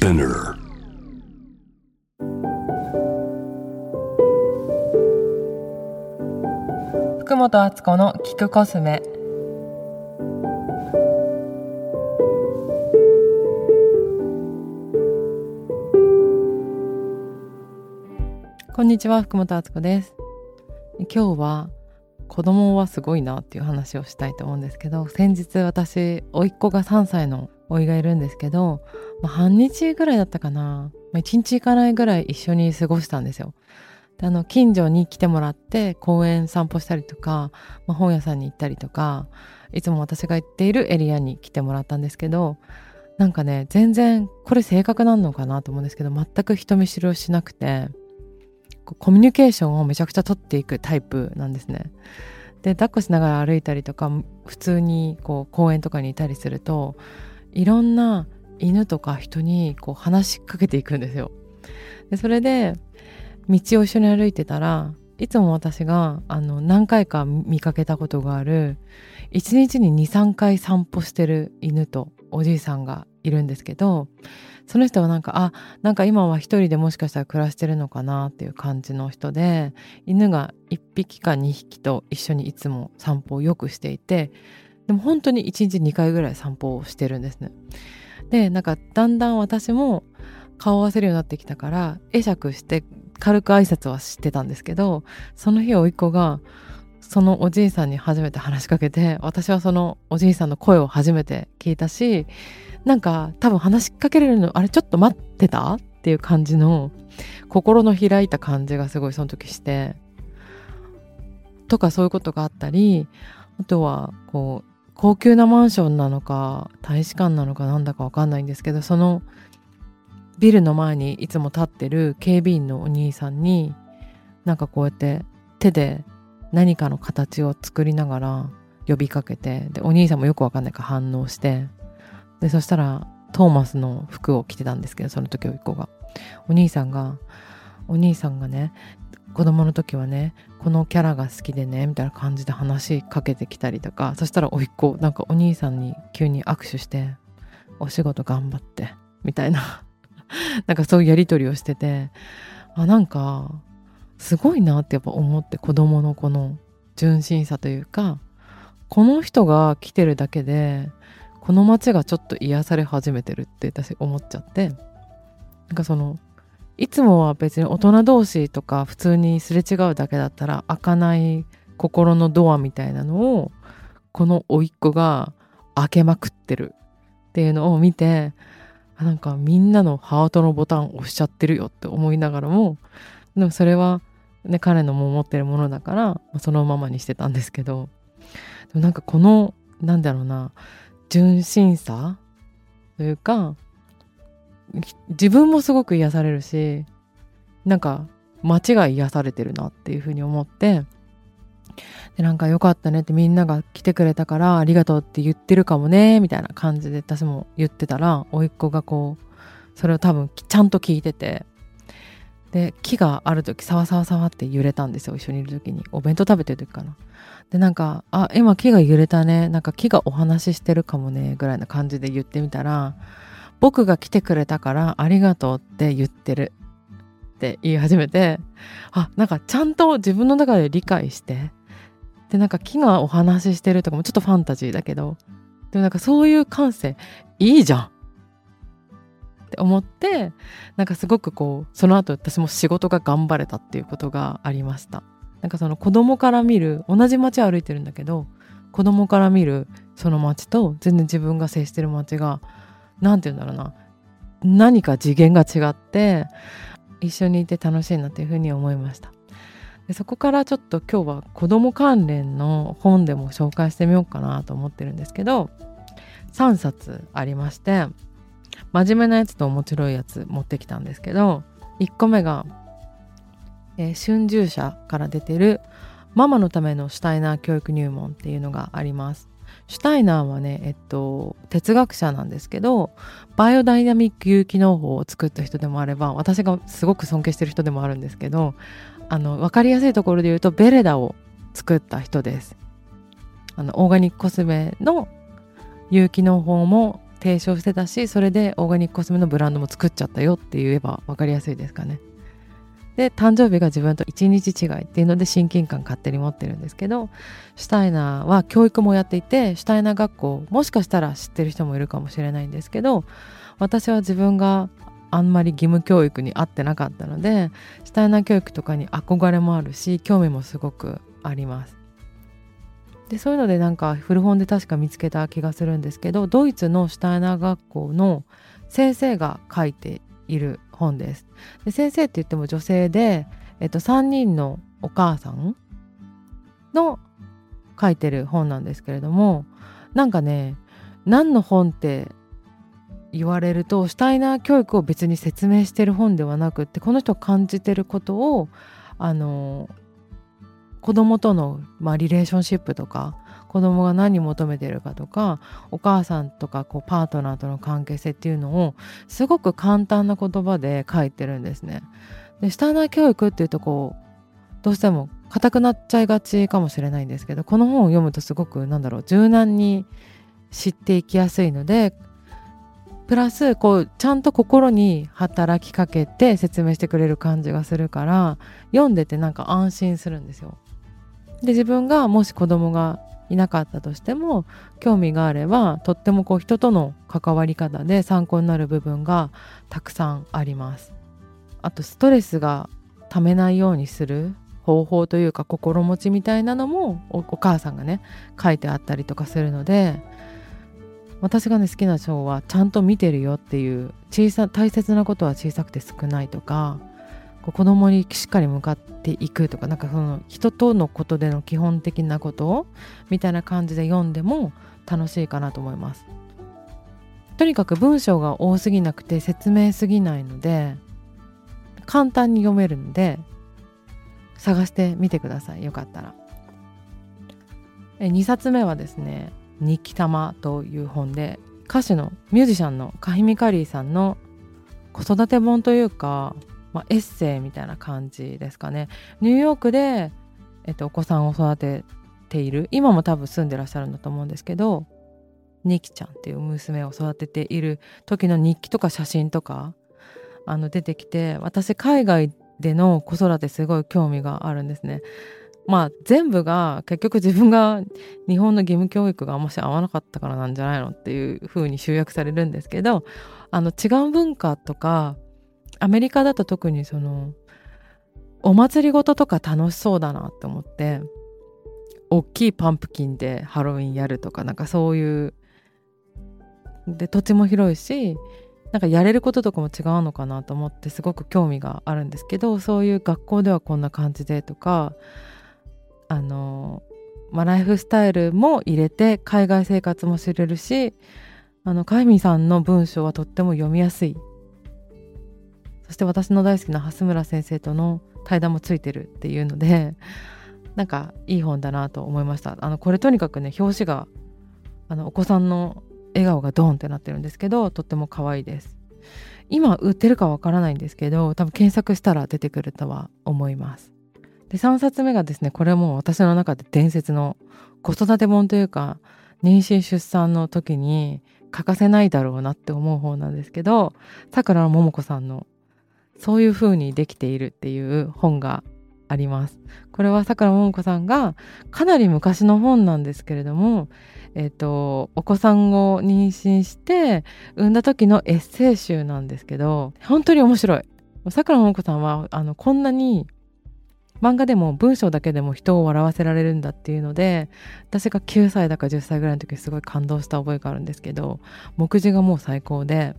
Spinner. 福本敦子の聞くコスメこんにちは福本敦子です今日は子供はすごいなっていう話をしたいと思うんですけど先日私甥っ子が3歳の甥がいるんですけど、まあ、半日ぐらいだったかな、まあ、1日行かないぐらい一緒に過ごしたんですよであの近所に来てもらって公園散歩したりとか、まあ、本屋さんに行ったりとかいつも私が行っているエリアに来てもらったんですけどなんかね全然これ性格なのかなと思うんですけど全く人見知りをしなくてコミュニケーションをめちゃくちゃ取っていくタイプなんですね。で抱っこしながら歩いたりとか普通にこう公園とかにいたりするといろんな犬とか人にこう話しかけていくんですよ。でそれで道を一緒に歩いてたらいつも私があの何回か見かけたことがある1日に23回散歩してる犬とおじいさんがいるんですけどその人はなんかあなんか今は一人でもしかしたら暮らしてるのかなっていう感じの人で犬が1匹か2匹と一緒にいつも散歩をよくしていてでも本当に1日2回ぐらい散歩をしてるんですね。でなんかだんだん私も顔を合わせるようになってきたから会釈して軽く挨拶はしてたんですけどその日甥っ子がそのおじいさんに初めて話しかけて私はそのおじいさんの声を初めて聞いたしなんか多分話しかけれるのあれちょっと待ってた？っていう感じの心の開いた感じがすごいその時してとかそういうことがあったりあとはこう高級なマンションなのか大使館なのかなんだかわかんないんですけどそのビルの前にいつも立ってる警備員のお兄さんになんかこうやって手で何かの形を作りながら呼びかけてでお兄さんもよくわかんないから反応してでそしたらトーマスの服を着てたんですけどその時おいっ子が。お兄さんがお兄さんがね子供の時はねこのキャラが好きでねみたいな感じで話しかけてきたりとかそしたらおいっ子なんかお兄さんに急に握手してお仕事頑張ってみたいな なんかそういうやり取りをしててあなんかすごいなってやっぱ思って子供のこの純真さというかこの人が来てるだけでこの街がちょっと癒され始めてるって私思っちゃってなんかそのいつもは別に大人同士とか普通にすれ違うだけだったら開かない心のドアみたいなのをこの甥っ子が開けまくってるっていうのを見てなんかみんなのハートのボタン押しちゃってるよって思いながらもでもそれは、ね、彼のも持ってるものだからそのままにしてたんですけどでもなんかこのなんだろうな純真さというか自分もすごく癒されるしなんか街が癒されてるなっていうふうに思ってでなんか良かったねってみんなが来てくれたからありがとうって言ってるかもねみたいな感じで私も言ってたら甥っ子がこうそれを多分ちゃんと聞いててで木がある時サワサワサワって揺れたんですよ一緒にいる時に。お弁当食べてる時かな。でなんか「あ今木が揺れたねなんか木がお話ししてるかもね」ぐらいな感じで言ってみたら「僕が来てくれたからありがとうって言ってる」って言い始めてあなんかちゃんと自分の中で理解してでなんか木がお話ししてるとかもちょっとファンタジーだけどでもなんかそういう感性いいじゃん。って思ってなんかすごくこうその後私も仕事が頑張れたっていうことがありました。なんかその子供から見る同じ街歩いてるんだけど子供から見るその街と全然自分が接してる街が何て言うんだろうな何か次元が違って一緒にいて楽しいなっていうふうに思いましたでそこからちょっと今日は子供関連の本でも紹介してみようかなと思ってるんですけど3冊ありまして真面目なやつと面白いやつ持ってきたんですけど1個目がえー、春秋社から出てるママのためのシュタイナー教育入門っていうのがあります。シュタイナーはね、えっと、哲学者なんですけど、バイオダイナミック有機農法を作った人でもあれば、私がすごく尊敬してる人でもあるんですけど、あの、わかりやすいところで言うと、ベレダを作った人です。あの、オーガニックコスメの有機農法も提唱してたしそれでオーガニックコスメのブランドも作っちゃったよって言えば分かりやすいですかね。で誕生日が自分と1日違いっていうので親近感勝手に持ってるんですけどシュタイナーは教育もやっていてシュタイナー学校もしかしたら知ってる人もいるかもしれないんですけど私は自分があんまり義務教育に合ってなかったのでシュタイナー教育とかに憧れもあるし興味もすごくあります。でそういうのでなんか古本で確か見つけた気がするんですけどドイツのシュタイナー学校の先生が書いている本です。で先生って言っても女性で、えっと、3人のお母さんの書いてる本なんですけれどもなんかね何の本って言われるとシュタイナー教育を別に説明してる本ではなくってこの人感じてることをあの子供との、まあ、リレーションシップとか子供が何求めてるかとかお母さんとかこうパートナーとの関係性っていうのをすごく簡単な言葉で書いてるんですね。でシュタイナー教育っていうとこうどうしても硬くなっちゃいがちかもしれないんですけどこの本を読むとすごくなんだろう柔軟に知っていきやすいのでプラスこうちゃんと心に働きかけて説明してくれる感じがするから読んでてなんか安心するんですよ。で自分がもし子供がいなかったとしても興味があればとってもこう人との関わり方で参考になる部分がたくさんあります。あとストレスがためないようにする方法というか心持ちみたいなのもお母さんがね書いてあったりとかするので私がね好きな章はちゃんと見てるよっていう小さ大切なことは小さくて少ないとか子供にしっかり向かっていくとかなんかその人とのことでの基本的なことみたいな感じで読んでも楽しいかなと思います。とにかく文章が多すぎなくて説明すぎないので簡単に読めるんで探してみてくださいよかったら。2冊目はですね日記玉という本で歌手のミュージシャンのカヒミカリーさんの子育て本というか、まあ、エッセイみたいな感じですかねニューヨークで、えっと、お子さんを育てている今も多分住んでらっしゃるんだと思うんですけどニキちゃんっていう娘を育てている時の日記とか写真とかあの出てきて私海外での子育てすごい興味があるんですね。まあ全部が結局自分が 日本の義務教育がもし合わなかったからなんじゃないのっていう風に集約されるんですけどあの違う文化とかアメリカだと特にそのお祭りごととか楽しそうだなって思って大きいパンプキンでハロウィンやるとかなんかそういうで土地も広いしなんかやれることとかも違うのかなと思ってすごく興味があるんですけどそういう学校ではこんな感じでとかあの、まあ、ライフスタイルも入れて海外生活も知れるしあのカイミさんの文章はとっても読みやすいそして私の大好きな蓮村先生との対談もついてるっていうので なんかいい本だなと思いました。あのこれとにかくね表紙があのお子さんの笑顔がドーンってなってるんですけどとっても可愛いです。今売ってるかわからないんですけど多分検索したら出てくるとは思います。で3冊目がですねこれも私の中で伝説の子育て本というか妊娠出産の時に欠かせないだろうなって思う方なんですけどさくらももこさんの「そういう風にできている」っていう本があります。これはさくらももこさんがかなり昔の本なんですけれども、えっ、ー、とお子さんを妊娠して産んだ時のエッセイ集なんですけど本当に面白い。さくらももこさんはあのこんなに漫画でも文章だけでも人を笑わせられるんだっていうので私が9歳だか10歳ぐらいの時すごい感動した覚えがあるんですけど目次がもう最高で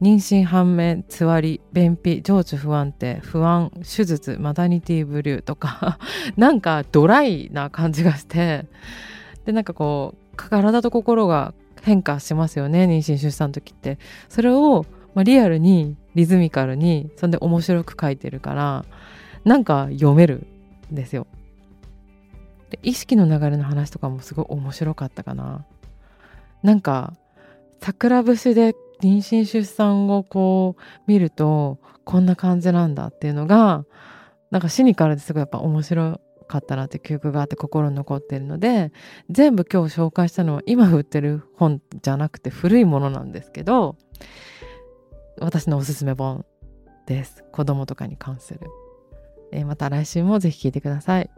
妊娠判明つわり便秘情緒不安定不安手術マタニティブリューとか なんかドライな感じがしてでなんかこう体と心が変化しますよね妊娠出産の時ってそれを、まあ、リアルにリズミカルにそんで面白く書いてるからなんか読めるんですよ。で意識の流れの話とかもすごい面白かったかな。なんか桜節で妊娠出産をこう見るとこんな感じなんだっていうのがなんかシニカルですごいやっぱ面白かったなって記憶があって心に残ってるので全部今日紹介したのは今売ってる本じゃなくて古いものなんですけど私のおすすめ本です。子供とかに関する、えー、また来週もぜひ聞いてください。